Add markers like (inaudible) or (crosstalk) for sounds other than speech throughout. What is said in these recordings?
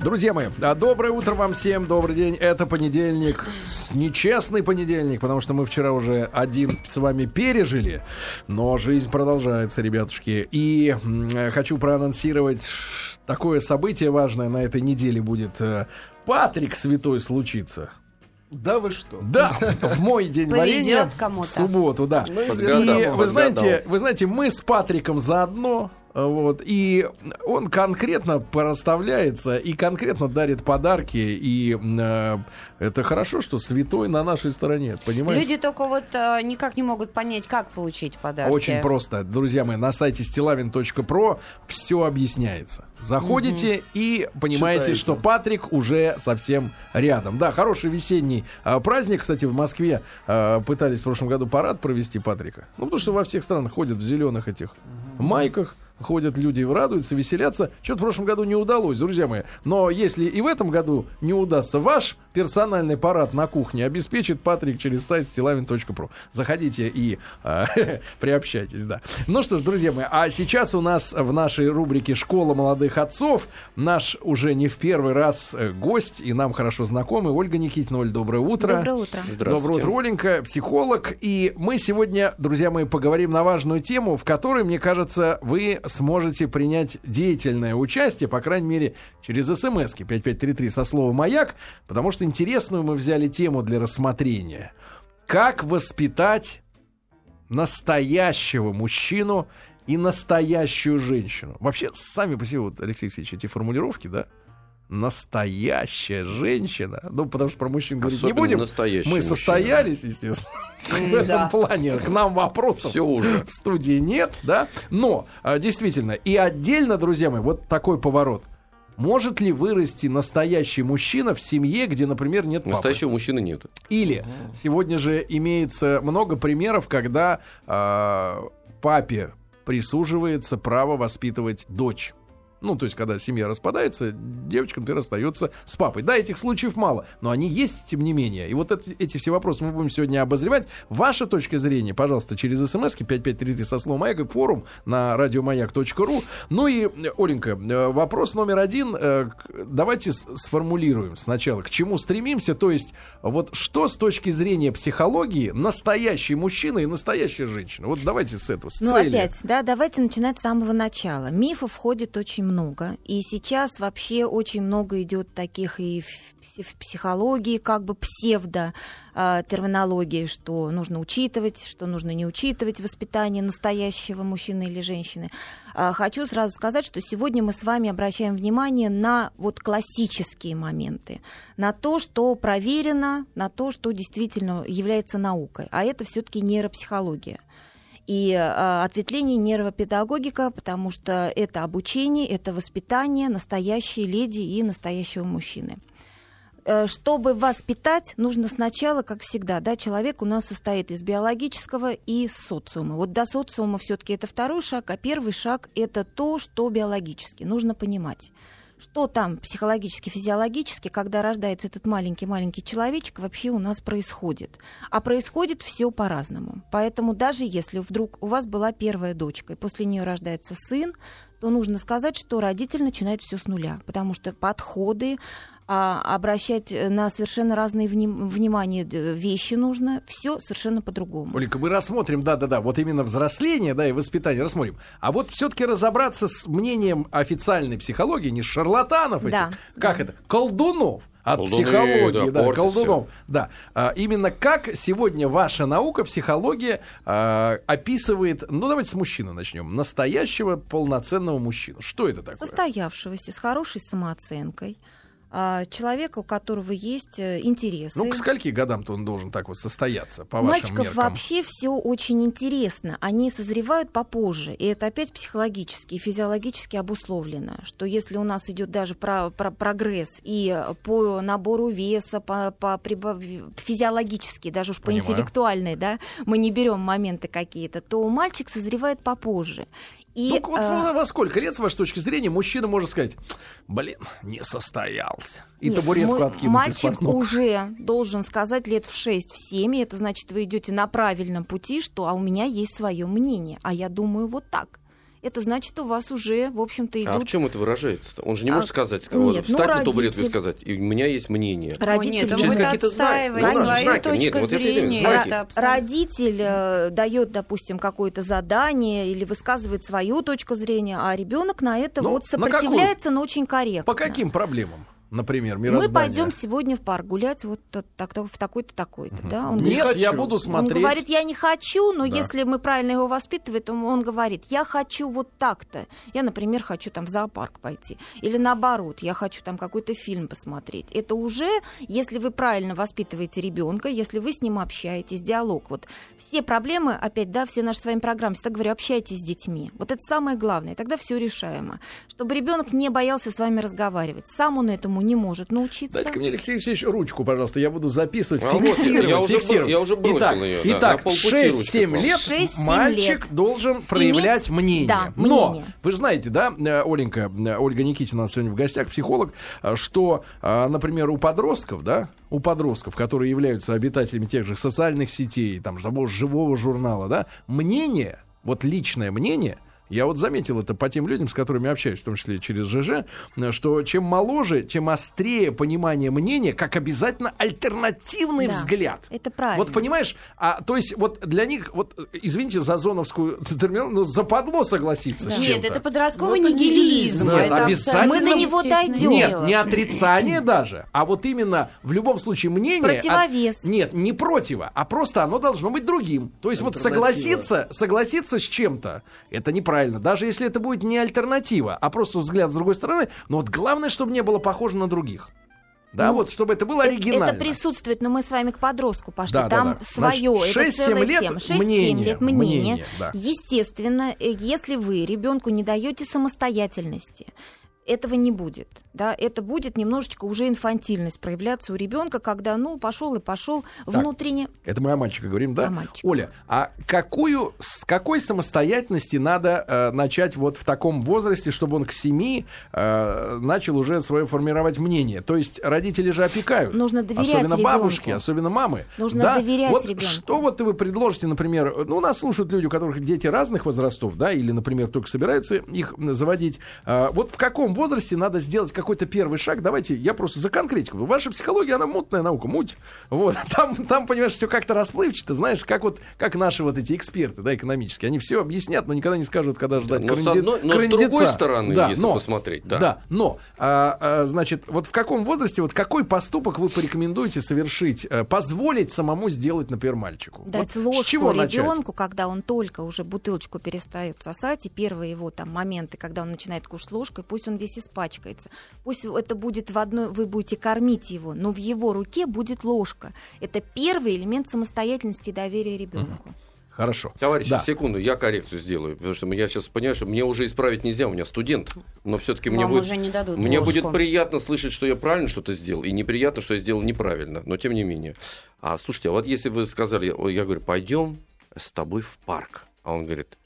Друзья мои, а доброе утро вам всем, добрый день. Это понедельник, нечестный понедельник, потому что мы вчера уже один с вами пережили, но жизнь продолжается, ребятушки. И хочу проанонсировать такое событие важное на этой неделе будет. Э, Патрик Святой случится. Да вы что? Да, в мой день варенья. В субботу, да. Ну, и вы знаете, вы знаете, мы с Патриком заодно вот, и он конкретно проставляется и конкретно дарит подарки. И э, это хорошо, что святой на нашей стороне, понимаете? Люди только вот э, никак не могут понять, как получить подарки. Очень просто, друзья мои, на сайте stilavin.pro все объясняется. Заходите угу. и понимаете, Читаете. что Патрик уже совсем рядом. Да, хороший весенний э, праздник. Кстати, в Москве э, пытались в прошлом году парад провести Патрика. Ну, потому что во всех странах ходят в зеленых этих угу. майках ходят люди, радуются, веселятся. Что-то в прошлом году не удалось, друзья мои. Но если и в этом году не удастся, ваш персональный парад на кухне обеспечит Патрик через сайт stilavin.pro. Заходите и э, (laughs) приобщайтесь, да. Ну что ж, друзья мои, а сейчас у нас в нашей рубрике «Школа молодых отцов» наш уже не в первый раз э, гость, и нам хорошо знакомый, Ольга Никитина. Оль, доброе утро. Доброе утро. Доброе утро, Оленька, психолог. И мы сегодня, друзья мои, поговорим на важную тему, в которой, мне кажется, вы сможете принять деятельное участие, по крайней мере, через смс 5533 со словом «Маяк», потому что интересную мы взяли тему для рассмотрения. Как воспитать настоящего мужчину и настоящую женщину? Вообще, сами по себе, вот, Алексей Алексеевич, эти формулировки, да, настоящая женщина. Ну, потому что про мужчин говорить не будем. Мы состоялись, мужчина. естественно. (laughs) В этом плане к нам вопросов Все уже. в студии нет, да. Но, а, действительно, и отдельно, друзья мои, вот такой поворот. Может ли вырасти настоящий мужчина в семье, где, например, нет папы? Настоящего мужчины нет. Или сегодня же имеется много примеров, когда э, папе присуживается право воспитывать дочь. Ну, то есть, когда семья распадается, девочка, например, остается с папой. Да, этих случаев мало, но они есть, тем не менее. И вот эти, эти все вопросы мы будем сегодня обозревать. Ваша точка зрения, пожалуйста, через смс 5533 со словом «Маяк» и форум на радиомаяк.ру. Ну и, Оленька, э, вопрос номер один. Э, давайте сформулируем сначала, к чему стремимся. То есть, вот что с точки зрения психологии настоящий мужчина и настоящая женщина? Вот давайте с этого, с Ну, цели. опять, да, давайте начинать с самого начала. Мифов входит очень много. И сейчас вообще очень много идет таких и в психологии, как бы псевдо э, терминологии, что нужно учитывать, что нужно не учитывать воспитание настоящего мужчины или женщины. Э, хочу сразу сказать, что сегодня мы с вами обращаем внимание на вот классические моменты, на то, что проверено, на то, что действительно является наукой. А это все-таки нейропсихология и э, ответвление нейропедагогика, потому что это обучение, это воспитание настоящей леди и настоящего мужчины. Э, чтобы воспитать, нужно сначала, как всегда, да, человек у нас состоит из биологического и социума. Вот до социума все-таки это второй шаг, а первый шаг это то, что биологически. Нужно понимать что там психологически, физиологически, когда рождается этот маленький-маленький человечек, вообще у нас происходит. А происходит все по-разному. Поэтому даже если вдруг у вас была первая дочка, и после нее рождается сын, то нужно сказать, что родитель начинает все с нуля, потому что подходы, а, обращать на совершенно разные вним- внимания вещи нужно, все совершенно по-другому. Олика, мы рассмотрим, да-да-да, вот именно взросление, да, и воспитание рассмотрим. А вот все-таки разобраться с мнением официальной психологии, не шарлатанов этих, да, как да. это, колдунов, от Колдуны, психологии, да, да колдунов. Да. А, именно как сегодня ваша наука, психология а, описывает, ну давайте с мужчины начнем, настоящего полноценного мужчину. Что это такое? Состоявшегося, с хорошей самооценкой, а, человека, у которого есть э, интересы. Ну, к скольки годам-то он должен так вот состояться, по Мальчиков вашим меркам? вообще все очень интересно. Они созревают попозже. И это опять психологически и физиологически обусловлено. Что если у нас идет даже про, про прогресс и по набору веса, по, по, физиологически, даже уж Понимаю. по интеллектуальной, да, мы не берем моменты какие-то, то мальчик созревает попозже. И, ну, вот э... во сколько лет, с вашей точки зрения, мужчина может сказать, блин, не состоялся. И Нет, табуретку мой, откинуть Мальчик уже должен сказать лет в 6-7, и это значит, вы идете на правильном пути, что а у меня есть свое мнение, а я думаю вот так. Это значит, у вас уже, в общем-то, идут... А в чем это выражается? -то? Он же не может а, сказать, вот, нет, встать ну, на табуретку и сказать, у меня есть мнение. Родитель, О, нет, он будет отстаивать ну, свою знаки. точку нет, вот зрения. Это Родитель э, дает, допустим, какое-то задание или высказывает свою точку зрения, а ребенок на это ну, вот сопротивляется, но очень корректно. По каким проблемам? Например, мироздание. Мы пойдем сегодня в парк гулять вот так, в такой-то, такой-то, угу. да? Он Нет, говорит, я буду смотреть. Он говорит, я не хочу, но да. если мы правильно его воспитываем, то он говорит, я хочу вот так-то. Я, например, хочу там в зоопарк пойти. Или наоборот, я хочу там какой-то фильм посмотреть. Это уже, если вы правильно воспитываете ребенка, если вы с ним общаетесь, диалог. Вот все проблемы, опять, да, все наши с вами программы, всегда говорю, общайтесь с детьми. Вот это самое главное. Тогда все решаемо. Чтобы ребенок не боялся с вами разговаривать. Сам он этому этому не может научиться. Дайте-ка мне, Алексей Алексеевич, ручку, пожалуйста, я буду записывать, а фиксировать. Вот, я, фиксировать. Уже, я уже бросил итак, ее. Итак, да, 6-7 лет 6 мальчик лет. должен проявлять Иметь, мнение. Да, Но, мнение. вы же знаете, да, э, Оленька, э, Ольга Никитина у нас сегодня в гостях, психолог, э, что, например, у подростков, да, у подростков, которые являются обитателями тех же социальных сетей, там, того живого журнала, да, мнение, вот личное мнение – я вот заметил это по тем людям, с которыми общаюсь, в том числе через ЖЖ, что чем моложе, тем острее понимание мнения, как обязательно альтернативный да, взгляд. Это правильно. Вот понимаешь, а то есть вот для них, вот извините за зоновскую (laughs) терминологию, но западло согласиться да. с чем-то. Нет, это подростковый ну, нигилизм. Нет, это обязательно. Мы на него дойдем. Нет, не отрицание даже, а вот именно в любом случае мнение... Противовес. От, нет, не противо, а просто оно должно быть другим. То есть вот согласиться, согласиться с чем-то, это неправильно правильно. Даже если это будет не альтернатива, а просто взгляд с другой стороны. Но вот главное, чтобы не было похоже на других. Да, ну, вот, чтобы это было оригинально. Это присутствует, но мы с вами к подростку пошли. Да, Там да, да. свое, Значит, 6, это целая лет тема. 6-7 мнение, лет мнение. мнение да. Естественно, э, если вы ребенку не даете самостоятельности, этого не будет. Да, это будет немножечко уже инфантильность проявляться у ребенка, когда, ну, пошел и пошел внутренне. Это мы о мальчиках говорим, да? О. Оля, а какую, с какой самостоятельности надо э, начать вот в таком возрасте, чтобы он к семи э, начал уже свое формировать мнение? То есть родители же опекают. Нужно доверять Особенно ребенку. бабушки, особенно мамы. Нужно да? доверять вот ребенку. Что вот вы предложите, например, ну, нас слушают люди, у которых дети разных возрастов, да, или, например, только собираются их заводить. Э, вот в каком возрасте надо сделать какой-то первый шаг? Давайте, я просто за конкретику. Ваша психология, она мутная наука, муть. Вот, (laughs) там, там понимаешь, все как-то расплывчато, знаешь, как вот, как наши вот эти эксперты, да, экономические. Они все объяснят, но никогда не скажут, когда ждать да, но, с, одной, но с другой стороны, да, если но, посмотреть, да. Да, но, а, а, значит, вот в каком возрасте, вот какой поступок вы порекомендуете совершить, а, позволить самому сделать, например, мальчику? Дать вот ложку ребенку, когда он только уже бутылочку перестает сосать, и первые его там моменты, когда он начинает кушать ложкой, пусть он весь испачкается. Пусть это будет в одной, вы будете кормить его, но в его руке будет ложка. Это первый элемент самостоятельности и доверия ребенку. Хорошо. Товарищи, да. секунду, я коррекцию сделаю, потому что я сейчас понимаю, что мне уже исправить нельзя, у меня студент, но все-таки мне будет, уже не дадут мне будет приятно слышать, что я правильно что-то сделал, и неприятно, что я сделал неправильно, но тем не менее. А слушайте, а вот если вы сказали, я говорю, пойдем с тобой в парк, а он говорит,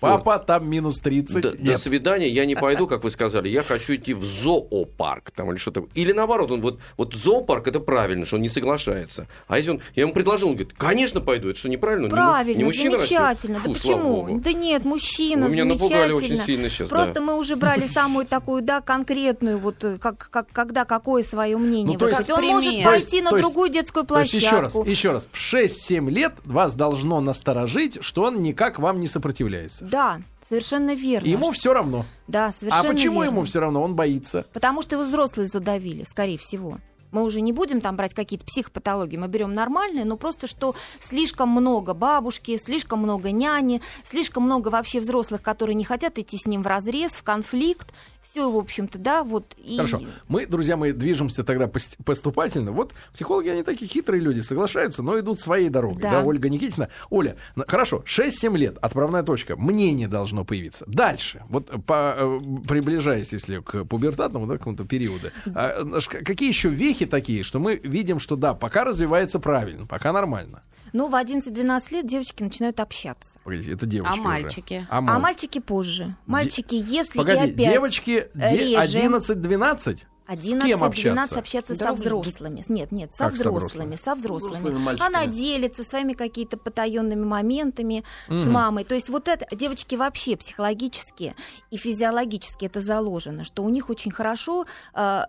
Папа, там минус 30. До, до свидания, я не пойду, как вы сказали, я хочу идти в зоопарк там, или что-то. Или наоборот, он вот, вот зоопарк это правильно, что он не соглашается. А если он, я ему предложил, он говорит, конечно пойду, это что неправильно? Правильно, не, не замечательно. Фу, да почему? Да нет, мужчина, Вы меня напугали очень сильно сейчас. Просто да. мы уже брали (laughs) самую такую, да, конкретную, вот как, как, когда какое свое мнение. Ну, то есть, он может пойти на другую детскую площадку. еще раз, еще раз, в 6-7 лет вас должно насторожить, что он никак вам не сопротивляется. Да, совершенно верно. Ему все равно. Да, совершенно А почему верно. ему все равно? Он боится. Потому что его взрослые задавили, скорее всего. Мы уже не будем там брать какие-то психопатологии, мы берем нормальные, но просто что слишком много бабушки, слишком много няни, слишком много вообще взрослых, которые не хотят идти с ним в разрез, в конфликт, все, в общем-то, да, вот. И... Хорошо. Мы, друзья мои, движемся тогда поступательно. Вот психологи, они такие хитрые люди, соглашаются, но идут своей дорогой. Да, да Ольга Никитина. Оля, хорошо, 6-7 лет, отправная точка, мнение должно появиться. Дальше, вот по, э, приближаясь, если к пубертатному, да, какому-то периоду, а, какие еще вехи такие, что мы видим, что да, пока развивается правильно, пока нормально. Ну, в 11-12 лет девочки начинают общаться. Погодите, это девочки. А мальчики? Уже. А, а мальчики позже. Мальчики, если Погоди, и опять девочки реже... 11-12? 11-12 общаться со взрослыми. Нет, нет, со взрослыми, со взрослыми. Она делится своими какими-то потаенными моментами с мамой. То есть вот это, девочки вообще психологически и физиологически это заложено, что у них очень хорошо э,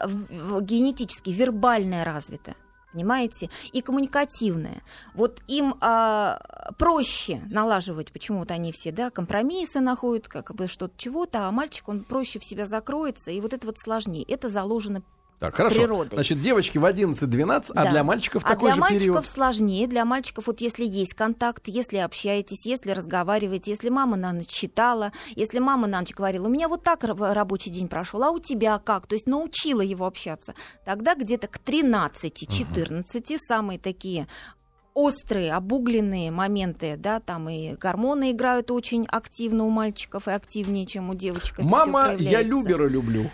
генетически вербальное развито понимаете, и коммуникативное. Вот им а, проще налаживать, почему-то они все, да, компромиссы находят, как бы что-то чего-то, а мальчик, он проще в себя закроется, и вот это вот сложнее. Это заложено так, хорошо. природой. Значит, девочки в 11-12, да. а для мальчиков а какой для же мальчиков период? сложнее. Для мальчиков, вот если есть контакт, если общаетесь, если разговариваете, если мама на ночь читала, если мама на ночь говорила, у меня вот так рабочий день прошел, а у тебя как? То есть научила его общаться. Тогда где-то к 13-14 угу. самые такие острые, обугленные моменты, да, там и гормоны играют очень активно у мальчиков и активнее, чем у девочек. Мама, я любера люблю.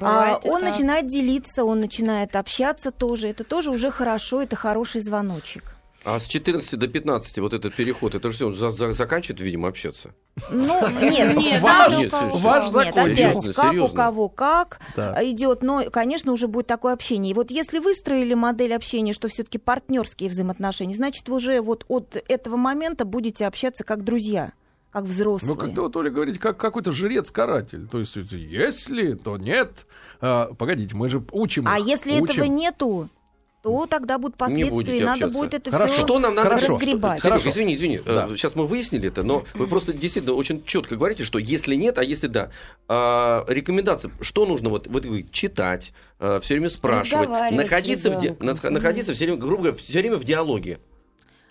А, он так. начинает делиться, он начинает общаться тоже. Это тоже уже хорошо, это хороший звоночек. А с 14 до 15 вот этот переход, это же все, он за, за, заканчивает, видимо, общаться. Ну, нет, нет, ваш, нет, ваш нет, опять, серьезно, как серьезно. у кого как да. идет, но, конечно, уже будет такое общение. И вот если выстроили модель общения, что все-таки партнерские взаимоотношения, значит, вы уже вот от этого момента будете общаться как друзья как взрослые. Ну, как-то вот Оля говорит, как какой-то жрец-каратель. То есть, если, то нет. А, погодите, мы же учим. А их, если учим. этого нету, то тогда будут последствия, и надо будет это Хорошо. все Что нам надо Хорошо. разгребать. Хорошо. Извини, извини, да. сейчас мы выяснили это, но вы просто действительно очень четко говорите, что если нет, а если да. А, рекомендация, что нужно вот, вот вы читать, а, все время спрашивать, находиться, в, ди... находиться все время, грубо говоря, все время в диалоге.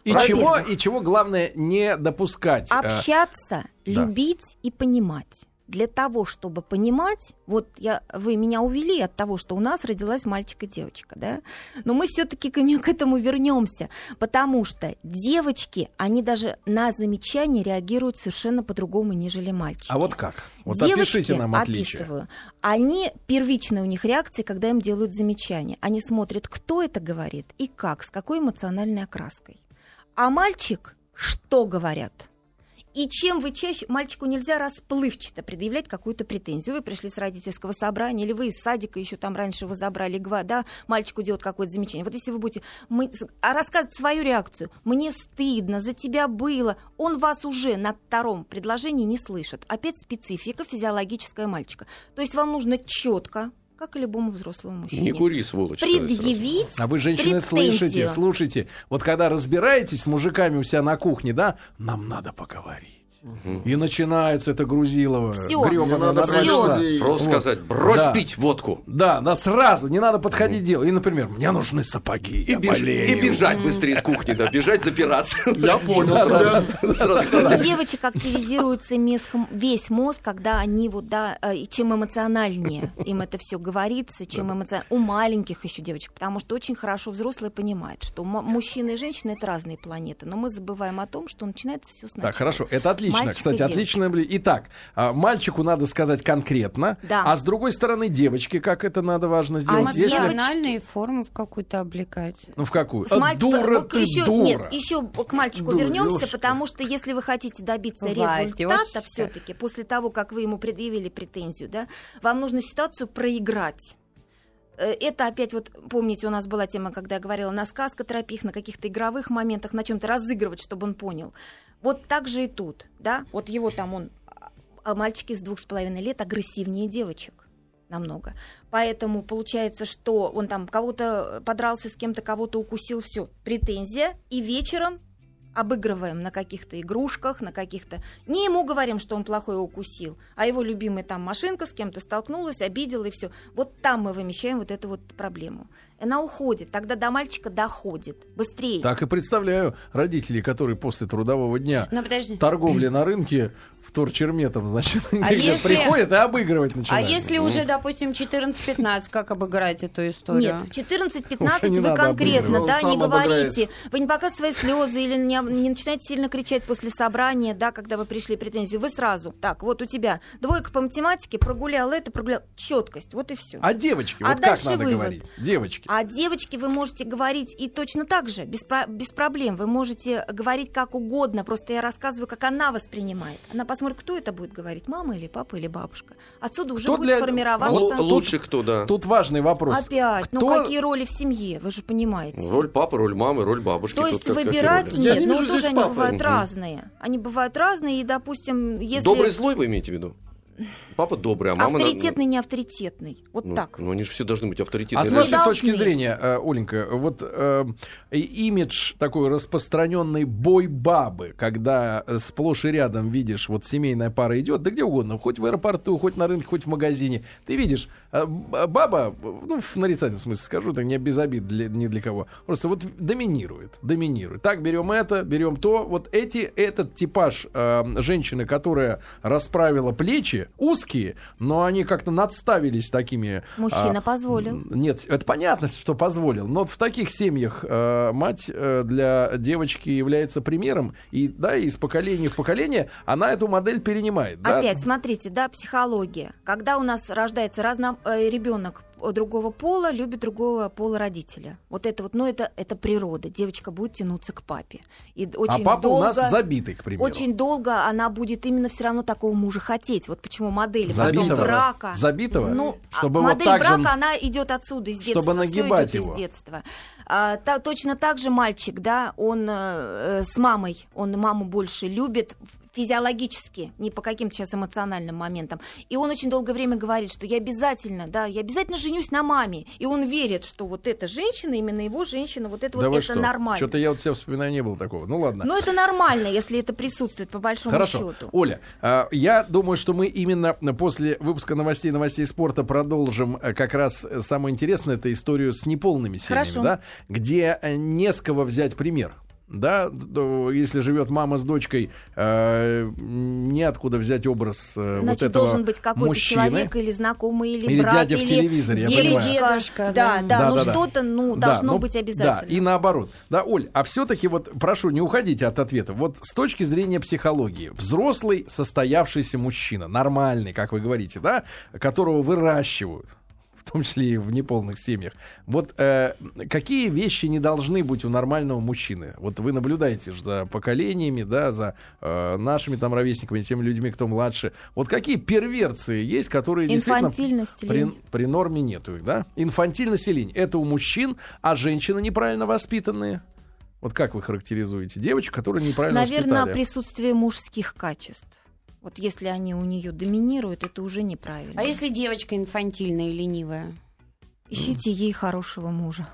И чего, и чего главное не допускать. Э, Общаться, э, любить да. и понимать. Для того, чтобы понимать, вот я, вы меня увели от того, что у нас родилась мальчик и девочка, да? Но мы все-таки к, к этому вернемся, потому что девочки, они даже на замечания реагируют совершенно по-другому, нежели мальчики. А вот как? Вот Девочки, опишите нам отличие. Описываю. Они, первичная у них реакция, когда им делают замечания. Они смотрят, кто это говорит и как, с какой эмоциональной окраской. А мальчик что говорят? И чем вы чаще... Мальчику нельзя расплывчато предъявлять какую-то претензию. Вы пришли с родительского собрания, или вы из садика еще там раньше вы забрали гва, да, мальчику делать какое-то замечание. Вот если вы будете мы... а рассказывать свою реакцию, мне стыдно, за тебя было, он вас уже на втором предложении не слышит. Опять специфика физиологическая мальчика. То есть вам нужно четко как и любому взрослому мужчине. Не кури, сволочь. Предъявить А вы, женщины, претензию. слышите, слушайте, вот когда разбираетесь с мужиками у себя на кухне, да, нам надо поговорить. Угу. И начинается это грузилово. Все. Надо все. Просто вот. сказать, брось да. пить водку. Да, да, сразу, не надо подходить делать. И, например, мне нужны сапоги, и, беж... и бежать быстрее из кухни, да, бежать запираться. Я понял себя. У девочек активизируется весь мозг, когда они вот, да, э, чем эмоциональнее им это все говорится, чем эмоциональнее. У маленьких еще девочек, потому что очень хорошо взрослые понимают, что мужчина и женщина это разные планеты, но мы забываем о том, что начинается все сначала. Так, хорошо, это отлично Отлично, Мальчик кстати, отлично. Итак, а, мальчику надо сказать конкретно, да. а с другой стороны девочке, как это надо важно а сделать. А эмоциональные Если... форму в какую-то облекать. Ну в какую? С мальчик... Дура вот ты, еще, дура. Нет, еще к мальчику дура, вернемся, потому что если вы хотите добиться результата все-таки после того, как вы ему предъявили претензию, да, вам нужно ситуацию проиграть э, это опять вот, помните, у нас была тема, когда я говорила на сказкотерапиях, на каких-то игровых моментах, на чем-то разыгрывать, чтобы он понял. Вот так же и тут, да, вот его там он, а мальчики с двух с половиной лет агрессивнее девочек намного. Поэтому получается, что он там кого-то подрался с кем-то, кого-то укусил, все, претензия, и вечером обыгрываем на каких-то игрушках, на каких-то... Не ему говорим, что он плохой укусил, а его любимая там машинка с кем-то столкнулась, обидела и все. Вот там мы вымещаем вот эту вот проблему она уходит, тогда до мальчика доходит быстрее. Так и представляю родителей, которые после трудового дня торговли на рынке вторчерметом, значит, а если... приходят и обыгрывать начинают. А если ну. уже, допустим, 14-15, как обыграть эту историю? Нет, 14-15 вы конкретно, да, не говорите, вы не показываете свои слезы или не, не начинаете сильно кричать после собрания, да, когда вы пришли претензию, вы сразу, так, вот у тебя двойка по математике, прогулял это, прогулял, четкость, вот и все. А девочки, а вот как надо вывод. говорить? Девочки. А девочки вы можете говорить и точно так же, без, без проблем. Вы можете говорить как угодно, просто я рассказываю, как она воспринимает. Она посмотрит, кто это будет говорить, мама или папа или бабушка. Отсюда уже Кто будет для- формироваться... Л- лучше кто, да. Тут важный вопрос. Опять, ну Кто- какие роли в семье, вы же понимаете. Роль папы, роль мамы, роль бабушки. То Тут есть какие выбирать нет, не ну тоже они папы. бывают разные. Они бывают разные, и, допустим, если... Добрый злой вы имеете в виду? Папа добрый, а мама... на- Авторитетный, не авторитетный. Вот ну, так. Ну, они же все должны быть А авторитетные. с Мы вашей должны. точки зрения, э, Оленька, вот э, имидж такой распространенный бой бабы, когда э, сплошь и рядом видишь, вот семейная пара идет, да где угодно, хоть в аэропорту, хоть на рынке, хоть в магазине, ты видишь, баба, ну, в нарицательном смысле скажу, это не без обид для, ни для кого, просто вот доминирует, доминирует. Так, берем это, берем то, вот эти, этот типаж э, женщины, которая расправила плечи, узкие, но они как-то надставились такими... Мужчина а, позволил. нет, это понятно, что позволил. Но вот в таких семьях э, мать э, для девочки является примером, и да, из поколения в поколение она эту модель перенимает. да? Опять, смотрите, да, психология. Когда у нас рождается разно... э, ребенок другого пола, любит другого пола родителя. Вот это вот, ну это, это природа. Девочка будет тянуться к папе. И а очень папа долго, у нас забитый, к примеру. Очень долго она будет именно все равно такого мужа хотеть. Вот почему модель Забитого? потом брака. Забитого? Ну, Чтобы а вот модель же- брака, она идет отсюда, из детства. Чтобы нагибать идёт его. из детства. А, та- точно так же мальчик, да, он э, с мамой, он маму больше любит физиологически, не по каким-то сейчас эмоциональным моментам. И он очень долгое время говорит, что я обязательно, да, я обязательно женюсь на маме. И он верит, что вот эта женщина, именно его женщина, вот это да вот это что? нормально. Что-то я вот себя вспоминаю, не было такого. Ну ладно. Но это нормально, если это присутствует по большому Хорошо. счету. Оля, а, я думаю, что мы именно после выпуска новостей новостей спорта продолжим э, как раз э, самое интересное, это историю с неполными семьями, Хорошо. да, где э, не с кого взять пример. Да, если живет мама с дочкой, э, неоткуда взять образ э, вот Значит, этого должен быть какой-то мужчины. человек или знакомый, или, Или брат, дядя в или телевизоре, я понимаю. Дедушка, да, да. да, Да, ну да, да. что-то, ну, Да, должно ну, быть Да, обязательно. и наоборот. Да, Оль, а все-таки вот, прошу, не уходите от ответа. Вот с точки зрения психологии, взрослый состоявшийся мужчина, нормальный, как вы говорите, да, которого выращивают, в том числе и в неполных семьях. Вот э, какие вещи не должны быть у нормального мужчины? Вот вы наблюдаете же за поколениями, да, за э, нашими там ровесниками, теми людьми, кто младше. Вот какие перверции есть, которые действительно Инфантильность, при, лень. при норме нету их, да? Инфантильность и лень. Это у мужчин, а женщины неправильно воспитанные. Вот как вы характеризуете девочек, которые неправильно Наверное, воспитали? присутствие мужских качеств. Вот если они у нее доминируют, это уже неправильно. А если девочка инфантильная и ленивая? Ищите ей хорошего мужа.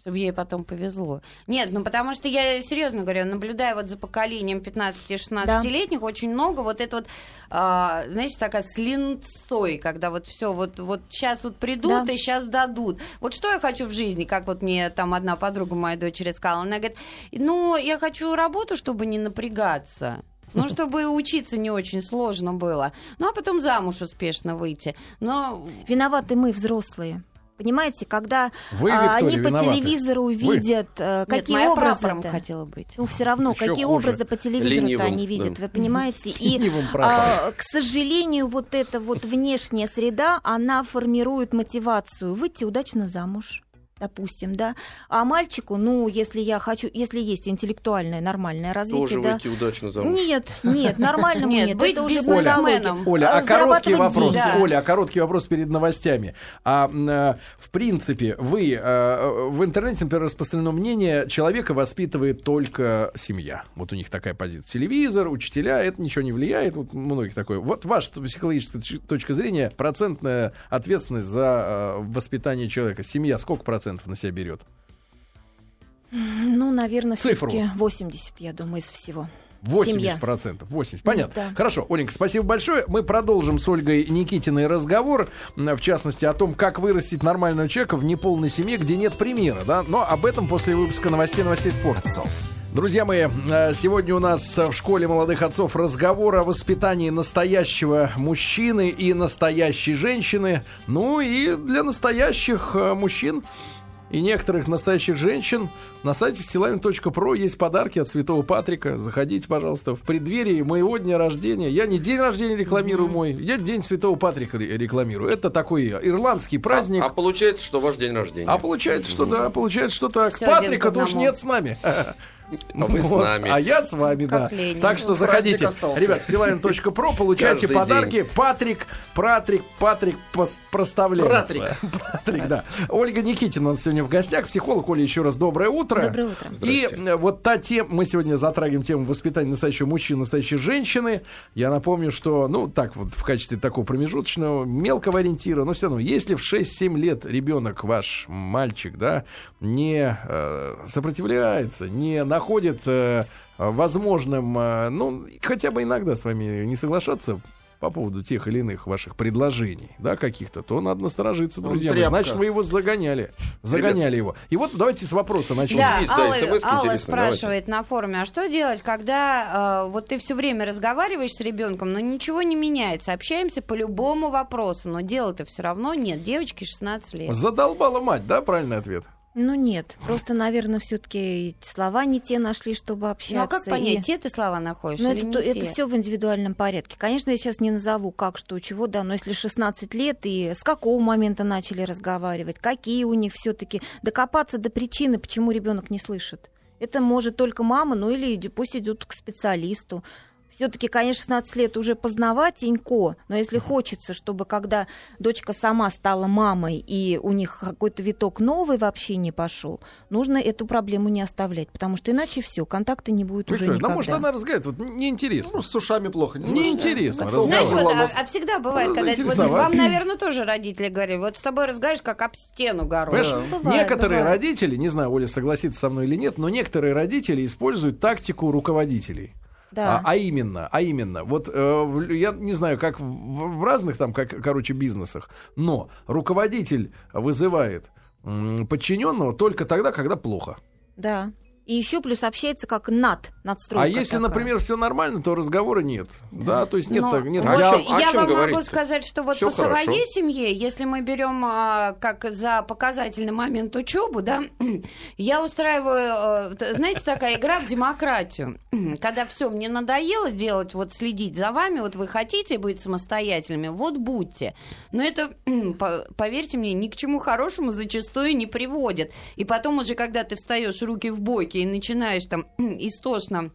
Чтобы ей потом повезло. Нет, ну потому что я серьезно говорю, наблюдая вот за поколением 15-16-летних, очень много вот это вот, а, знаете, такая с линцой, когда вот все вот, вот сейчас вот придут Да. и сейчас дадут. Вот что я хочу в жизни, как вот мне там одна подруга моей дочери сказала, она говорит, ну, я хочу работу, чтобы не напрягаться. Ну, чтобы учиться не очень сложно было. Ну, а потом замуж успешно выйти. Но Виноваты мы, взрослые. Понимаете, когда Вы, а, Виктория, они по виноваты. телевизору Вы. видят, э, Нет, какие моя образы прапором хотела быть. Ну, все равно, Еще какие хуже. образы по телевизору Ленивым, они видят, да. вы понимаете? (laughs) И, а, к сожалению, вот эта вот внешняя среда, она формирует мотивацию выйти удачно замуж. Допустим, да. А мальчику, ну, если я хочу, если есть интеллектуальное нормальное развитие, Тоже да. выйти удачно замуж. Нет, нет, нормальному (laughs) Нет, нет. быть это уже бизнесменом. патология. Оля, а, короткий вопрос. Да. Оля, а короткий вопрос перед новостями. А э, в принципе, вы э, в интернете, например, распространено мнение, человека воспитывает только семья. Вот у них такая позиция. Телевизор, учителя, это ничего не влияет. Вот многих такое. Вот ваша психологическая точка зрения, процентная ответственность за э, воспитание человека. Семья сколько процентов на себя берет? Ну, наверное, Цифру. все-таки 80, я думаю, из всего. 80 Семья. процентов. 80. Понятно. Да. Хорошо, Оленька, спасибо большое. Мы продолжим с Ольгой Никитиной разговор, в частности, о том, как вырастить нормального человека в неполной семье, где нет примера, да. Но об этом после выпуска новостей новостей спорта. Друзья мои, э, сегодня у нас в школе молодых отцов разговор о воспитании настоящего мужчины и настоящей женщины. Ну и для настоящих э, мужчин и некоторых настоящих женщин. На сайте стилавин.про есть подарки от Святого Патрика. Заходите, пожалуйста, в преддверии моего дня рождения. Я не день рождения рекламирую мой, я день Святого Патрика рекламирую. Это такой ирландский праздник. А, а получается, что ваш день рождения. А получается, что да, получается, что так. Патрика-то уж нет с нами. (laughs) А вы (laughs) с нами. А я с вами, да. Так что заходите. Ребят, стилайн.про, получайте подарки. Патрик, Пратрик, Патрик проставляется. Пратрик. Патрик, да. Ольга Никитина у нас сегодня в гостях. Психолог. Оля, еще раз доброе утро. Доброе утро. И вот та тема, мы сегодня затрагиваем тему воспитания настоящего мужчины, настоящей женщины. Я напомню, что, ну, так вот, в качестве такого промежуточного, мелкого ориентира, но все равно, если в 6-7 лет ребенок ваш, мальчик, да, не э, сопротивляется, не находит э, возможным, э, ну, хотя бы иногда с вами не соглашаться по поводу тех или иных ваших предложений, да, каких-то, то надо насторожиться, друзья. Ну, значит, вы его загоняли. Загоняли Ребят. его. И вот давайте с вопроса начнем. Да, Есть, Алла, да, Алла спрашивает давайте. на форуме, а что делать, когда э, вот ты все время разговариваешь с ребенком, но ничего не меняется, общаемся по любому вопросу, но дела-то все равно нет, девочке 16 лет. Задолбала мать, да, правильный ответ? Ну нет, просто, наверное, все-таки слова не те нашли, чтобы общаться. Ну а как понять, и... те ты слова находишь ну, это, это все в индивидуальном порядке. Конечно, я сейчас не назову, как, что, чего, да, но если 16 лет и с какого момента начали разговаривать, какие у них все-таки, докопаться до причины, почему ребенок не слышит. Это может только мама, ну или пусть идут к специалисту все-таки, конечно, 16 лет уже поздноватенько, но если хочется, чтобы когда дочка сама стала мамой и у них какой-то виток новый вообще не пошел, нужно эту проблему не оставлять, потому что иначе все, контакта не будет Виктория, уже никогда. Ну, может, она разговаривает, вот неинтересно. Ну, с ушами плохо. Не неинтересно. Знаешь, вот, а, а всегда бывает, ну, когда... Вот, вам, наверное, тоже родители говорили, вот с тобой разговариваешь, как об стену горой. Да. Бывает, некоторые бывает. родители, не знаю, Оля согласится со мной или нет, но некоторые родители используют тактику руководителей. Да. А, а именно, а именно, вот э, я не знаю, как в, в разных там, как, короче, бизнесах, но руководитель вызывает подчиненного только тогда, когда плохо. Да. И еще плюс общается как над надстройка. А если, такая. например, все нормально, то разговора нет. Да, то есть нет, так, нет. Вот а я вам говорить могу сказать, что вот всё по хорошо. своей семье, если мы берем а, как за показательный момент учебу, да, (clears throat) я устраиваю, а, знаете, такая игра в демократию, (clears throat) когда все мне надоело сделать, вот следить за вами, вот вы хотите быть самостоятельными, вот будьте. Но это, (clears throat) поверьте мне, ни к чему хорошему зачастую не приводит. И потом уже, когда ты встаешь руки в и начинаешь там (clears throat) истошно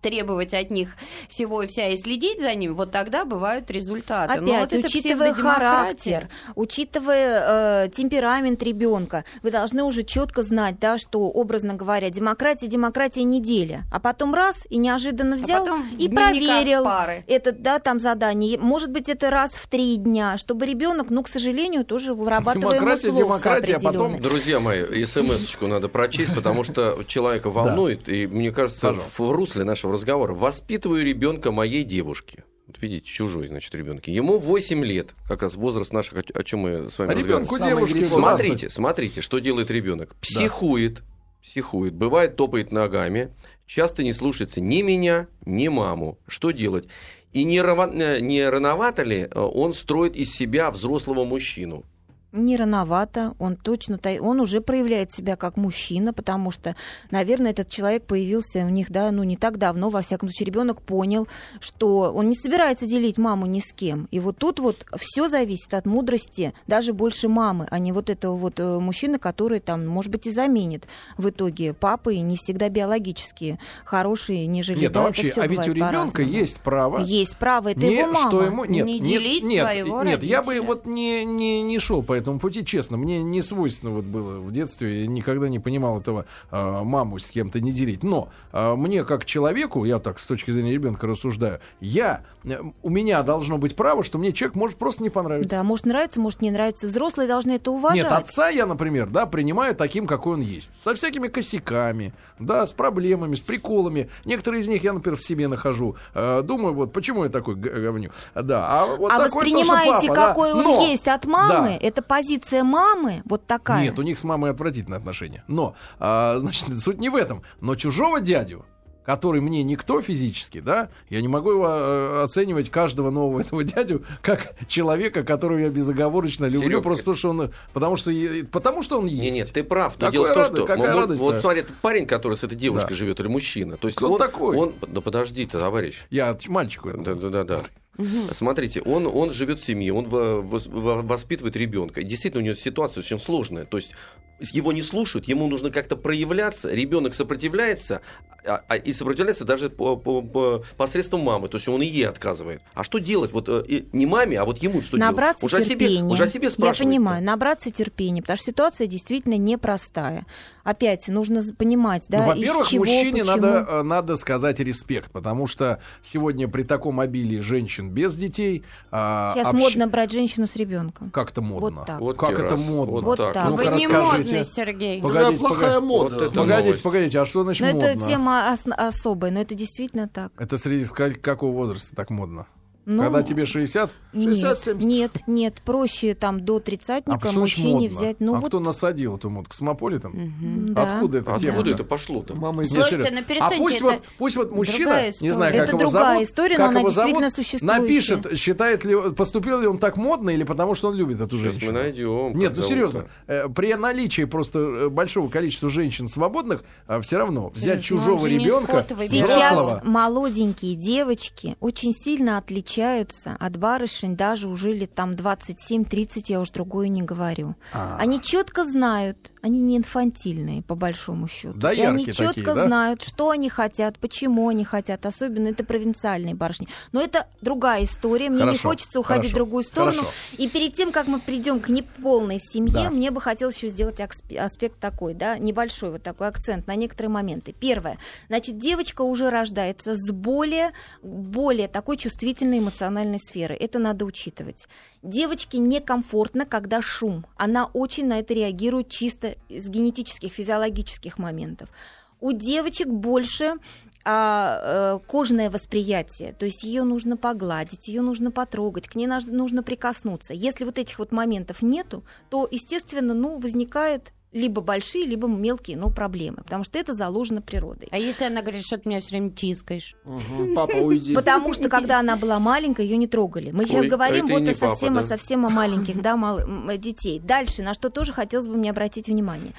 требовать от них всего и вся и следить за ними, вот тогда бывают результаты. Опять, Но вот учитывая характер, учитывая э, темперамент ребенка, вы должны уже четко знать, да, что, образно говоря, демократия, демократия неделя, а потом раз и неожиданно а взял а и проверил пары. это, да, там задание. Может быть, это раз в три дня, чтобы ребенок, ну, к сожалению, тоже вырабатывал демократия, демократия, а потом... Друзья мои, смс-очку надо прочесть, потому что человека (laughs) волнует, и мне кажется, в русле нашего нашего разговора. Воспитываю ребенка моей девушки. Вот видите, чужой, значит, ребенок. Ему 8 лет, как раз возраст наших, о чем мы с вами а разговариваем. девушки. Смотрите, смотрите, что делает ребенок. Психует, да. психует, бывает топает ногами, часто не слушается ни меня, ни маму. Что делать? И не, рано, не рановато ли э, он строит из себя взрослого мужчину? Не рановато, он точно, он уже проявляет себя как мужчина, потому что, наверное, этот человек появился у них, да, ну, не так давно, во всяком случае, ребенок понял, что он не собирается делить маму ни с кем. И вот тут вот все зависит от мудрости даже больше мамы, а не вот этого вот э, мужчины, который там, может быть, и заменит в итоге папы, не всегда биологические, хорошие, нежели... Нет, а да, вообще, а ведь у ребенка есть право... Есть право, это не, его мама. Что ему... Нет, не делить нет, своего нет, родителя. я бы вот не, не, не шел по этому пути, честно. Мне не свойственно вот было в детстве. Я никогда не понимал этого э, маму с кем-то не делить. Но э, мне как человеку, я так с точки зрения ребенка рассуждаю, я, э, у меня должно быть право, что мне человек может просто не понравиться. Да, может нравится, может не нравится. Взрослые должны это уважать. Нет, отца я, например, да, принимаю таким, какой он есть. Со всякими косяками, да, с проблемами, с приколами. Некоторые из них я, например, в себе нахожу. Э, думаю, вот почему я такой говню. Да, а вот а такой воспринимаете, папа, какой да. он Но, есть от мамы, да. это позиция мамы вот такая. Нет, у них с мамой отвратительные отношения. Но, а, значит, суть не в этом. Но чужого дядю, который мне никто физически, да, я не могу его э, оценивать каждого нового этого дядю как человека, которого я безоговорочно люблю, Серега, просто потому что он, потому что, потому что он есть. Нет, нет, ты прав. Но дело в том, что какая вот, радость, вот смотри, этот парень, который с этой девушкой да. живет, или мужчина, то есть Кто он такой? Он, да подожди товарищ. Я мальчику. Да, да, да, да. Смотрите, он, он живет в семье, он воспитывает ребенка. Действительно, у него ситуация очень сложная. То есть его не слушают, ему нужно как-то проявляться, ребенок сопротивляется, а, а, и сопротивляется даже по, по, по, посредством мамы, то есть он и ей отказывает. А что делать? Вот э, не маме, а вот ему что набраться делать? Уже терпения. Себе, уже о себе Я понимаю, набраться терпения, потому что ситуация действительно непростая. Опять нужно понимать, да, ну, Во-первых, чего, мужчине надо, э, надо сказать респект, потому что сегодня при таком обилии женщин без детей... А, Сейчас общ... модно брать женщину с ребенком. Как это модно? Вот так. Вот как это модно? Вот, так. Вы не модный, Сергей. Погодите, плохая мода. Вот погодите, новость. погодите, а что значит но модно? Это тема ос- особая, но это действительно так. Это среди какого возраста так модно? Ну, Когда тебе 60? 60 нет, нет, нет, проще там до тридцатника а мужчине взять. Ну, а вот... кто насадил эту мод? Космополитом? Угу, да. Откуда это тема? Откуда это пошло-то? Мама Слушайте, ну перестаньте, а пусть, это... вот, пусть вот мужчина, не знаю, как это его другая зовут, история, как но она зовут, действительно существует. Напишет, считает ли, поступил ли он так модно или потому что он любит эту женщину. Сейчас мы найдем. Нет, ну серьезно, э, при наличии просто э, большого количества женщин свободных, а все равно взять чужого ребенка, Сейчас молоденькие девочки очень сильно отличаются от барышни барышень даже уже лет там 27-30, я уж другое не говорю. А-а-а. Они четко знают, они не инфантильные, по большому счету. Да, и они четко такие, да? знают, что они хотят, почему они хотят. Особенно это провинциальные барышни. Но это другая история. Мне хорошо, не хочется уходить хорошо, в другую сторону. Хорошо. И перед тем, как мы придем к неполной семье, да. мне бы хотелось еще сделать аспект такой, да, небольшой вот такой акцент на некоторые моменты. Первое. Значит, девочка уже рождается с более, более такой чувствительной эмоциональной сферы. Это надо учитывать. Девочке некомфортно, когда шум. Она очень на это реагирует чисто с генетических, физиологических моментов. У девочек больше а, э, кожное восприятие, то есть ее нужно погладить, ее нужно потрогать, к ней нужно прикоснуться. Если вот этих вот моментов нету, то, естественно, ну, возникает либо большие, либо мелкие, но проблемы, потому что это заложено природой. А если она говорит, что ты меня все время тискаешь? Угу, папа, уйди. Потому что когда она была маленькая, ее не трогали. Мы сейчас Ой, говорим вот о совсем, папа, да? о совсем о маленьких да, мал... детей. Дальше, на что тоже хотелось бы мне обратить внимание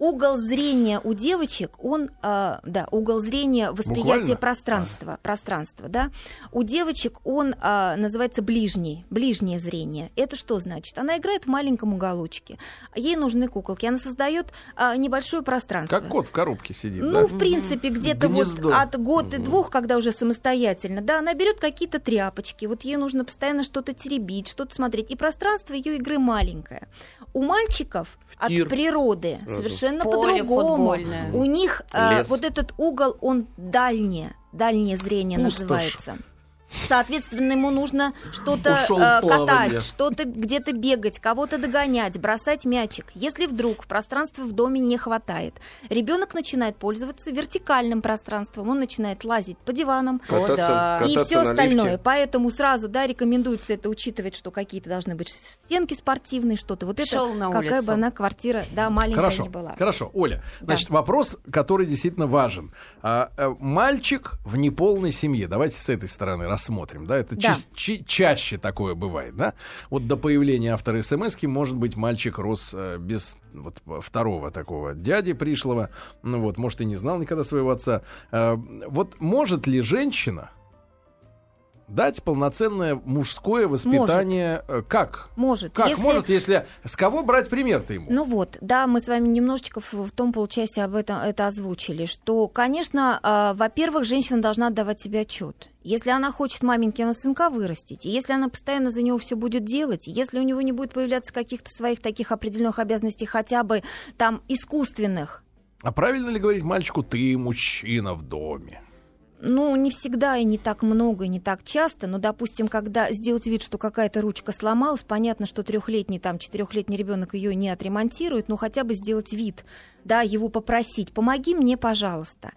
угол зрения у девочек, он, э, да, угол зрения восприятия Буквально? пространства, а. пространства, да, у девочек он э, называется ближний, ближнее зрение. Это что значит? Она играет в маленьком уголочке, ей нужны куколки, она создает э, небольшое пространство. Как кот в коробке сидит, Ну, да? в принципе, где-то вот от года угу. двух, когда уже самостоятельно, да, она берет какие-то тряпочки, вот ей нужно постоянно что-то теребить, что-то смотреть, и пространство ее игры маленькое. У мальчиков от природы совершенно совершенно по-другому. У них э, вот этот угол, он дальнее, дальнее зрение Пустошь. называется. Соответственно, ему нужно что-то э, катать, что-то где-то бегать, кого-то догонять, бросать мячик. Если вдруг пространства в доме не хватает, ребенок начинает пользоваться вертикальным пространством, он начинает лазить по диванам кататься, да. и все остальное. Поэтому сразу, да, рекомендуется это учитывать, что какие-то должны быть стенки спортивные, что-то. Вот Шел это, на какая улицу. бы она квартира, да, маленькая хорошо, не была. Хорошо, Оля, значит, да. вопрос, который действительно важен. А, а, мальчик в неполной семье, давайте с этой стороны рассмотрим, да, это да. Ча- чаще такое бывает, да. Вот до появления автора смс может быть, мальчик рос э, без вот второго такого дяди пришлого, ну вот, может, и не знал никогда своего отца. Э, вот может ли женщина дать полноценное мужское воспитание может. Э, как? Может. Как если... может, если с кого брать пример-то ему? Ну вот, да, мы с вами немножечко в, в том полчасе об этом это озвучили, что, конечно, э, во-первых, женщина должна давать себе отчет. Если она хочет маменькина сынка вырастить, и если она постоянно за него все будет делать, если у него не будет появляться каких-то своих таких определенных обязанностей, хотя бы там искусственных. А правильно ли говорить мальчику, ты мужчина в доме? Ну, не всегда и не так много, и не так часто, но, допустим, когда сделать вид, что какая-то ручка сломалась, понятно, что трехлетний, там, четырехлетний ребенок ее не отремонтирует, но хотя бы сделать вид, да, его попросить, помоги мне, пожалуйста.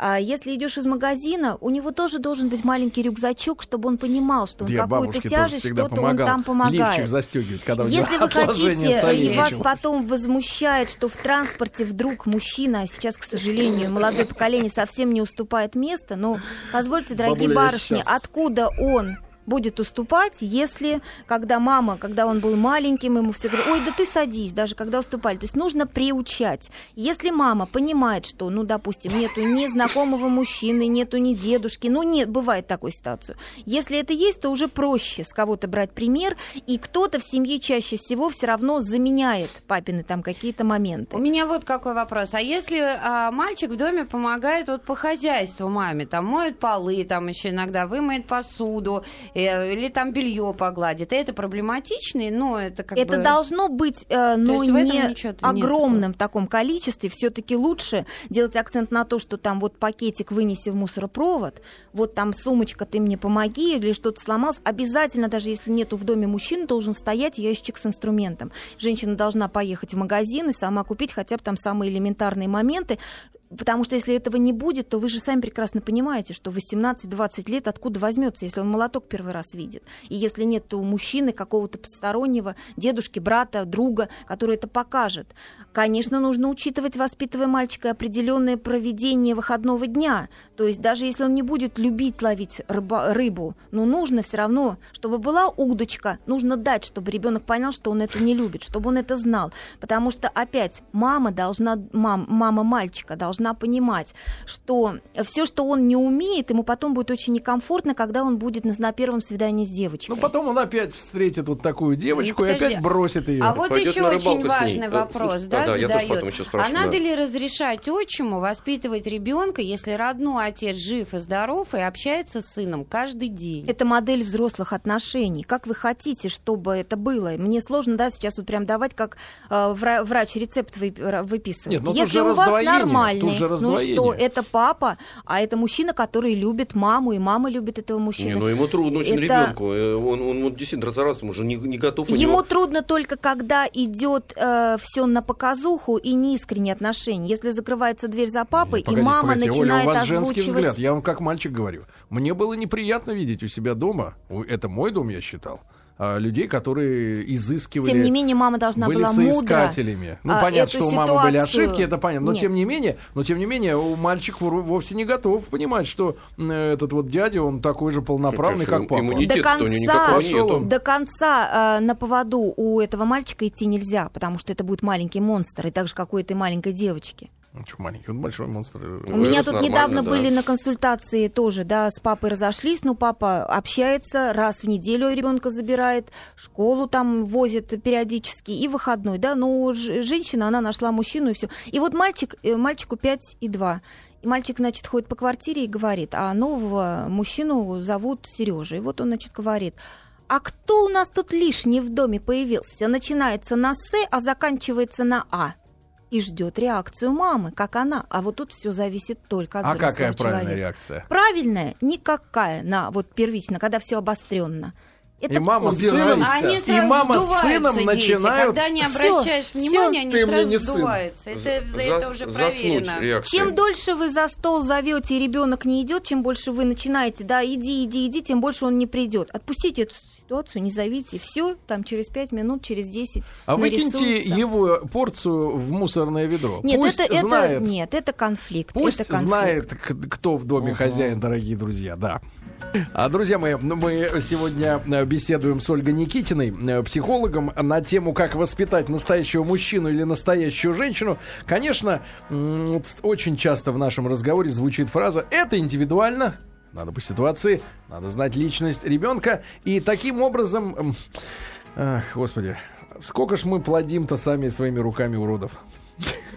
А если идешь из магазина, у него тоже должен быть маленький рюкзачок, чтобы он понимал, что он какую-то тяжесть, что-то он там помогает. Лифчик застегивать, когда Если вы хотите, и вас потом возмущает, что в транспорте вдруг мужчина, а сейчас, к сожалению, молодое поколение совсем не уступает место, но позвольте, дорогие Бабуля, барышни, откуда он будет уступать, если, когда мама, когда он был маленьким, ему все говорят, ой, да ты садись, даже когда уступали. То есть нужно приучать. Если мама понимает, что, ну, допустим, нету ни знакомого мужчины, нету ни дедушки, ну, нет, бывает такой ситуацию. Если это есть, то уже проще с кого-то брать пример, и кто-то в семье чаще всего все равно заменяет папины там какие-то моменты. У меня вот какой вопрос. А если а, мальчик в доме помогает вот по хозяйству маме, там моет полы, там еще иногда вымоет посуду, или там белье погладит. Это проблематично, но это как это бы... должно быть, э, но не огромном нет. таком количестве. Все-таки лучше делать акцент на то, что там вот пакетик вынеси в мусоропровод, вот там сумочка, ты мне помоги, или что-то сломалось. Обязательно, даже если нету в доме мужчин, должен стоять ящик с инструментом. Женщина должна поехать в магазин и сама купить хотя бы там самые элементарные моменты, Потому что если этого не будет, то вы же сами прекрасно понимаете, что 18-20 лет откуда возьмется, если он молоток первый раз видит. И если нет у мужчины какого-то постороннего, дедушки, брата, друга, который это покажет. Конечно, нужно учитывать, воспитывая мальчика, определенное проведение выходного дня. То есть даже если он не будет любить ловить рыба, рыбу, но нужно все равно, чтобы была удочка, нужно дать, чтобы ребенок понял, что он это не любит, чтобы он это знал. Потому что опять мама должна, мам, мама мальчика должна понимать, что все, что он не умеет, ему потом будет очень некомфортно, когда он будет на, на первом свидании с девочкой. Ну потом он опять встретит вот такую девочку и, и опять бросит ее. А вот Пойдет еще очень важный вопрос, да, да, задает. а надо да. ли разрешать отчиму воспитывать ребенка, если родной отец жив и здоров и общается с сыном каждый день? Это модель взрослых отношений. Как вы хотите, чтобы это было? Мне сложно, да, сейчас вот прям давать, как э, врач рецепт выписывает. Нет, ну, если у вас нормальный, ну что, это папа, а это мужчина, который любит маму, и мама любит этого мужчину. Не, ну ему трудно очень это... ребенку. Э, он, он, он действительно разораться уже не, не готов. Ему него... трудно только, когда идет э, все на показуху и неискренние отношения. Если закрывается дверь за папой, погодите, и мама погодите, начинает Оля, у вас озвучивать... женский взгляд. Я вам как мальчик говорю. Мне было неприятно видеть у себя дома. Это мой дом, я считал людей, которые изыскивали. Тем не менее, мама должна были была соискателями. Ну, а, понятно, что у мамы ситуацию... были ошибки, это понятно. Но Нет. тем не менее, но тем не менее, у мальчик вовсе не готов понимать, что этот вот дядя, он такой же полноправный, как папа. До конца, до конца э, на поводу у этого мальчика идти нельзя, потому что это будет маленький монстр, и так же, как у этой маленькой девочки. Ну, что маленький, он большой монстр. У меня тут недавно да. были на консультации тоже, да, с папой разошлись, но папа общается, раз в неделю ребенка забирает, школу там возит периодически и выходной, да, но женщина, она нашла мужчину и все. И вот мальчик, э, мальчику 5 и 2. И мальчик, значит, ходит по квартире и говорит, а нового мужчину зовут Сережа. И вот он, значит, говорит, а кто у нас тут лишний в доме появился? Начинается на «С», а заканчивается на «А» и ждет реакцию мамы, как она. А вот тут все зависит только от а взрослого какая человека. правильная реакция? Правильная никакая, на вот первично, когда все обостренно. Это и мама с сыном, они и мама с сыном дети. начинают... Когда не обращаешь все, внимания, все. они сразу не сдуваются. Это, за, это уже проверено. Чем дольше вы за стол зовете, и ребенок не идет, чем больше вы начинаете, да, иди, иди, иди, тем больше он не придет. Отпустите эту ситуацию, не зовите. Все, там через 5 минут, через 10 А выкиньте его порцию в мусорное ведро. Нет, Пусть это, знает, это, нет, это конфликт. Пусть это конфликт. знает, кто в доме угу. хозяин, дорогие друзья, да. А, друзья мои, ну, мы сегодня э, беседуем с Ольгой Никитиной, э, психологом, на тему, как воспитать настоящего мужчину или настоящую женщину. Конечно, очень часто в нашем разговоре звучит фраза «это индивидуально», надо по ситуации, надо знать личность ребенка. И таким образом, ах, господи, сколько ж мы плодим-то сами своими руками уродов.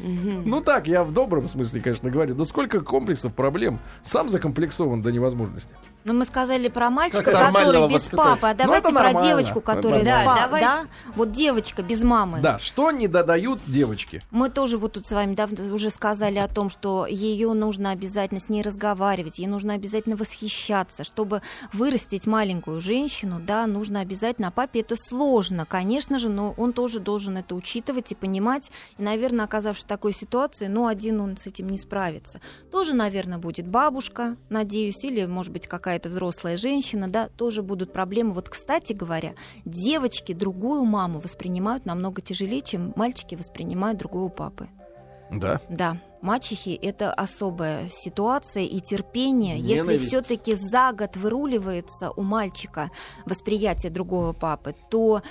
Ну так, я в добром смысле, конечно, говорю. Но сколько комплексов, проблем. Сам закомплексован до невозможности. Ну, мы сказали про мальчика, который без папы, а ну, давайте про девочку, которая с папой. Да? Вот девочка без мамы. Да, что не додают девочки? Мы тоже вот тут с вами уже сказали о том, что ее нужно обязательно с ней разговаривать, ей нужно обязательно восхищаться. Чтобы вырастить маленькую женщину, да, нужно обязательно. А папе это сложно, конечно же, но он тоже должен это учитывать и понимать. И, наверное, оказавшись в такой ситуации, ну, один он с этим не справится. Тоже, наверное, будет бабушка, надеюсь, или, может быть, какая какая-то взрослая женщина, да, тоже будут проблемы. Вот, кстати говоря, девочки другую маму воспринимают намного тяжелее, чем мальчики воспринимают другого папы. Да. Да. Мачехи это особая ситуация и терпение. Ненависть. Если все-таки за год выруливается у мальчика восприятие другого папы, то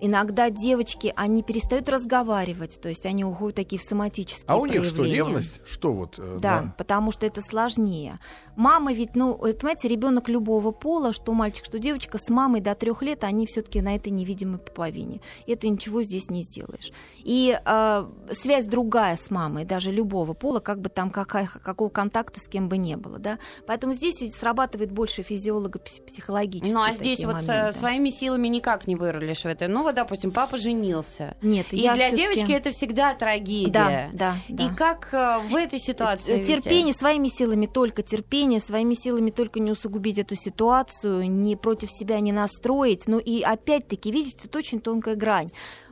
Иногда девочки, они перестают разговаривать, то есть они уходят такие в соматические А у них что, ревность? Что вот? Э, да, да, потому что это сложнее. Мама ведь, ну, понимаете, ребенок любого пола, что мальчик, что девочка, с мамой до трех лет, они все-таки на этой невидимой пуповине. Это ничего здесь не сделаешь. И э, связь другая с мамой, даже любого пола, как бы там какая, какого контакта с кем бы не было, да. Поэтому здесь срабатывает больше физиолого-психологически. Ну, а здесь вот моменты. своими силами никак не вырулишь в это. Ну, вот, допустим, папа женился. Нет, и для девочки это всегда трагедия. Да, да, И как э, в этой ситуации? Терпение видите? своими силами, только терпение своими силами, только не усугубить эту ситуацию, не против себя не настроить. Ну и опять-таки, видите, это очень тонкая грань.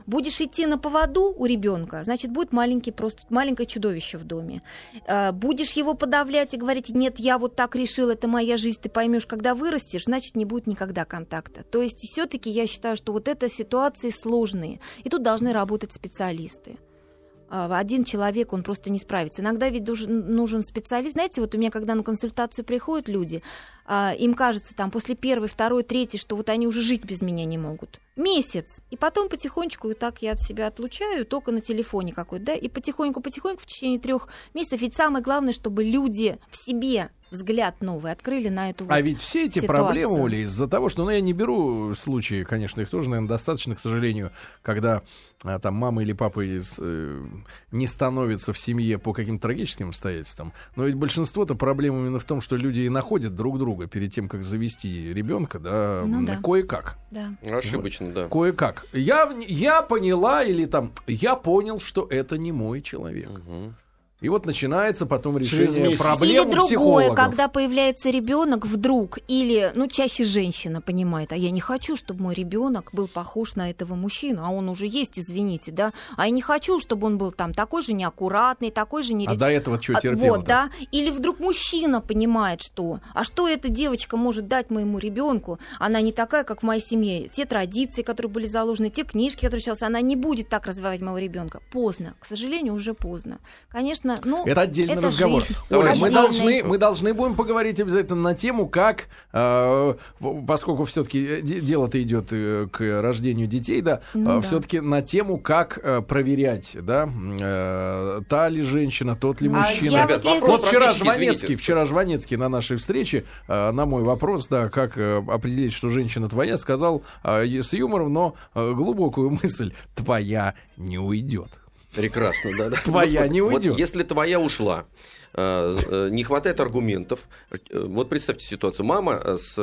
Будешь идти на поводу у ребенка, значит, будет маленький просто маленькое чудовище в доме. Э, будешь его подавлять и говорить, нет, я вот так решил, это моя жизнь, ты поймешь, когда вырастешь, значит, не будет никогда контакта. То есть все-таки я считаю, что вот это ситуации сложные, и тут должны работать специалисты э, один человек, он просто не справится. Иногда ведь нужен специалист. Знаете, вот у меня, когда на консультацию приходят люди, а, им кажется там после первой, второй, третьей, что вот они уже жить без меня не могут. Месяц. И потом потихонечку, и так я от себя отлучаю, только на телефоне какой-то, да, и потихоньку-потихоньку в течение трех месяцев. Ведь самое главное, чтобы люди в себе взгляд новый открыли на эту А ведь все эти ситуацию. проблемы, Оля, из-за того, что, ну, я не беру случаи, конечно, их тоже, наверное, достаточно, к сожалению, когда а, там мама или папа из, э, не становятся в семье по каким-то трагическим обстоятельствам. Но ведь большинство-то проблем именно в том, что люди и находят друг друга перед тем, как завести ребенка, да, ну, да. кое-как. Да. Ошибочно, да. Кое-как. Я, я поняла или там, я понял, что это не мой человек. Угу. И вот начинается потом решение проблем Или другое, психологов. когда появляется ребенок вдруг, или, ну, чаще женщина понимает, а я не хочу, чтобы мой ребенок был похож на этого мужчину, а он уже есть, извините, да, а я не хочу, чтобы он был там такой же неаккуратный, такой же не... А до этого что терпел? Вот, да. Или вдруг мужчина понимает, что, а что эта девочка может дать моему ребенку? Она не такая, как в моей семье. Те традиции, которые были заложены, те книжки, которые читался, она не будет так развивать моего ребенка. Поздно, к сожалению, уже поздно. Конечно, конечно, ну, это отдельный это разговор. Жизнь. Оля, мы должны, мы должны будем поговорить обязательно на тему, как, э, поскольку все-таки э, дело-то идет э, к рождению детей, да, ну, э, да. все-таки на тему, как э, проверять, да, э, та ли женщина, тот ли а мужчина. Ребят, вот, вот вчера Жванецкий, вчера Жванецкий на нашей встрече э, на мой вопрос, да, как э, определить, что женщина твоя, сказал э, с юмором, но э, глубокую (laughs) мысль: твоя не уйдет. Прекрасно, да. да. Твоя вот, не уйдет. Вот, если твоя ушла, э, э, не хватает аргументов. Э, вот представьте ситуацию. Мама с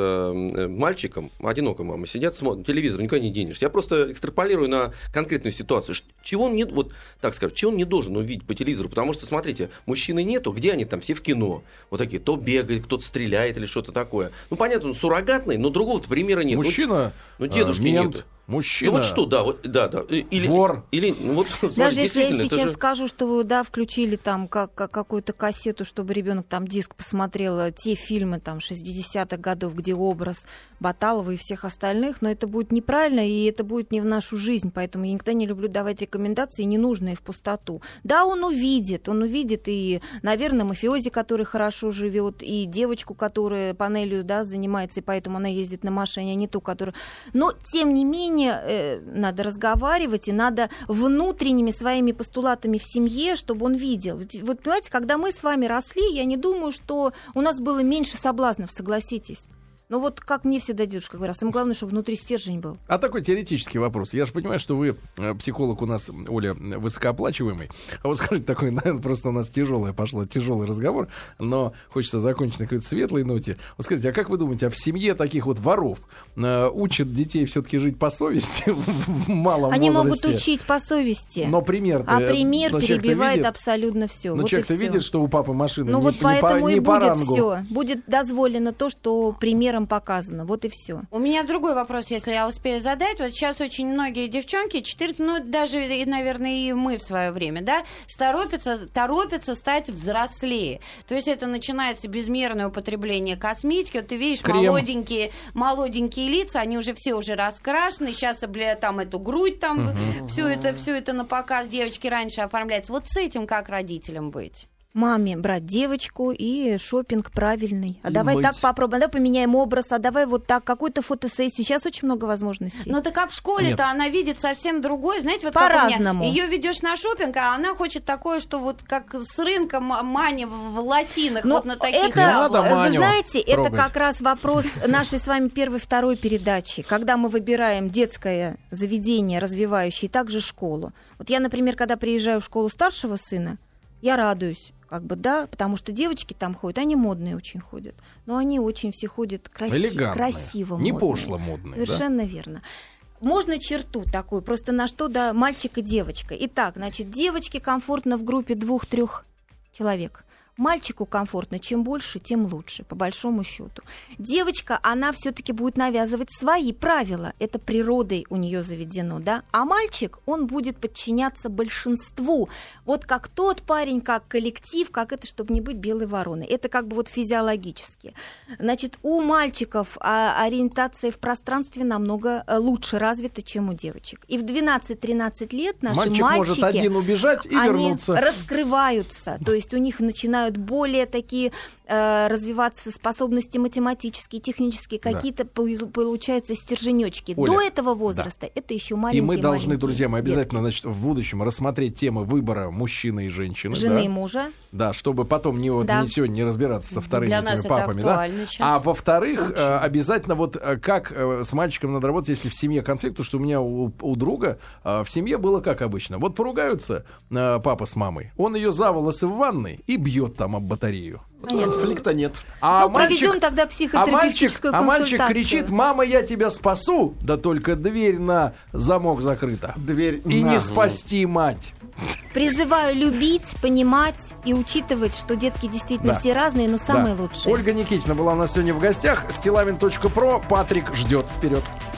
мальчиком, одинокая мама, сидят, смотрят телевизор, никуда не денешься. Я просто экстраполирую на конкретную ситуацию. Чего он не, вот так скажем, чего он не должен увидеть по телевизору? Потому что, смотрите, мужчины нету, где они там? Все в кино. Вот такие, то бегает, кто-то стреляет или что-то такое. Ну, понятно, он суррогатный, но другого-то примера нет. Мужчина, ну, дедушки мент, нету. Мужчина. Ну вот что, да, вот, да, да. Или, Вор. Или, ну, вот, Даже если я сейчас же... скажу, что вы, да, включили там как, как, какую-то кассету, чтобы ребенок там диск посмотрел, э, те фильмы там 60-х годов, где образ Баталова и всех остальных, но это будет неправильно, и это будет не в нашу жизнь, поэтому я никогда не люблю давать рекомендации ненужные в пустоту. Да, он увидит, он увидит и, наверное, мафиози, который хорошо живет, и девочку, которая панелью, да, занимается, и поэтому она ездит на машине, а не ту, которая... Но, тем не менее, менее э, надо разговаривать, и надо внутренними своими постулатами в семье, чтобы он видел. Вот понимаете, когда мы с вами росли, я не думаю, что у нас было меньше соблазнов, согласитесь. Ну вот как мне всегда дедушка говорил, самое главное, чтобы внутри стержень был. А такой теоретический вопрос. Я же понимаю, что вы э, психолог у нас, Оля, высокооплачиваемый. А вот скажите, такой, (laughs) наверное, просто у нас тяжелый пошла, тяжелый разговор, но хочется закончить на какой-то светлой ноте. Вот скажите, а как вы думаете, а в семье таких вот воров э, учат детей все-таки жить по совести (laughs) в малом Они возрасте? могут учить по совести. Но пример А пример перебивает видит, абсолютно все. Но вот человек-то видит, что у папы машина Ну не, вот не поэтому по, не и по будет все. Будет дозволено то, что примером показано. Вот и все. У меня другой вопрос, если я успею задать. Вот сейчас очень многие девчонки, 4, ну даже, и, наверное, и мы в свое время, да, торопятся, торопятся стать взрослее. То есть это начинается безмерное употребление косметики. Вот ты видишь Крем. молоденькие, молоденькие лица, они уже все уже раскрашены. Сейчас, бля, там эту грудь там, угу. все это, все это на показ девочки раньше оформляются. Вот с этим как родителям быть? Маме брать девочку и шопинг правильный. А и давай мыть. так попробуем, давай поменяем образ, а давай вот так, какую-то фотосессию. Сейчас очень много возможностей. Ну так а в школе-то она видит совсем другой, знаете, вот По-разному. Ее ведешь на шопинг, а она хочет такое, что вот как с рынка Мани в лосинах, Но вот на таких. Это, надо вы знаете, трогать. это как раз вопрос нашей с вами первой, второй передачи, когда мы выбираем детское заведение, развивающее, и также школу. Вот я, например, когда приезжаю в школу старшего сына, я радуюсь как бы, да, потому что девочки там ходят, они модные очень ходят, но они очень все ходят краси- Элегантные. красиво Не модные. пошло модные, Совершенно верно. Можно черту такую, просто на что, да, мальчик и девочка. Итак, значит, девочке комфортно в группе двух-трех человек. Мальчику комфортно, чем больше, тем лучше, по большому счету. Девочка, она все-таки будет навязывать свои правила. Это природой у нее заведено, да. А мальчик, он будет подчиняться большинству. Вот как тот парень, как коллектив, как это, чтобы не быть белой вороной. Это как бы вот физиологически. Значит, у мальчиков а, ориентация в пространстве намного э, лучше развита, чем у девочек. И в 12-13 лет наши Мальчик мальчики может один убежать и они вернуться. раскрываются, то есть у них начинают более такие э, развиваться способности математические, технические, Да. какие-то полу- получаются стерженечки. Оля, До этого возраста это еще И маленькие мы должны, маленькие друзья детки. обязательно, значит, в будущем рассмотреть темы выбора мужчины и женщины. жены да? и мужа. Да, чтобы потом не, вот, Да. не сегодня не разбираться со вторыми Для этими нас это папами. да? актуально сейчас. А во-вторых, Очень. э, обязательно вот э, как э, с мальчиком надо работать, если в семье конфликт, потому что у меня у, у друга э, в семье было как обычно. Вот поругаются папа с мамой, он ее за волосы в ванной и бьет там об батарею. Конфликта нет. А ну, мальчик, проведем тогда а мальчик, психотерапевтическую а мальчик кричит, мама, я тебя спасу, да только дверь на замок закрыта. Дверь И на. не спасти мать. Призываю любить, понимать и учитывать, что детки действительно Да. все разные, но самые Да. лучшие. Ольга Никитина была у нас сегодня в гостях. Стилавин.про. Патрик ждет вперед.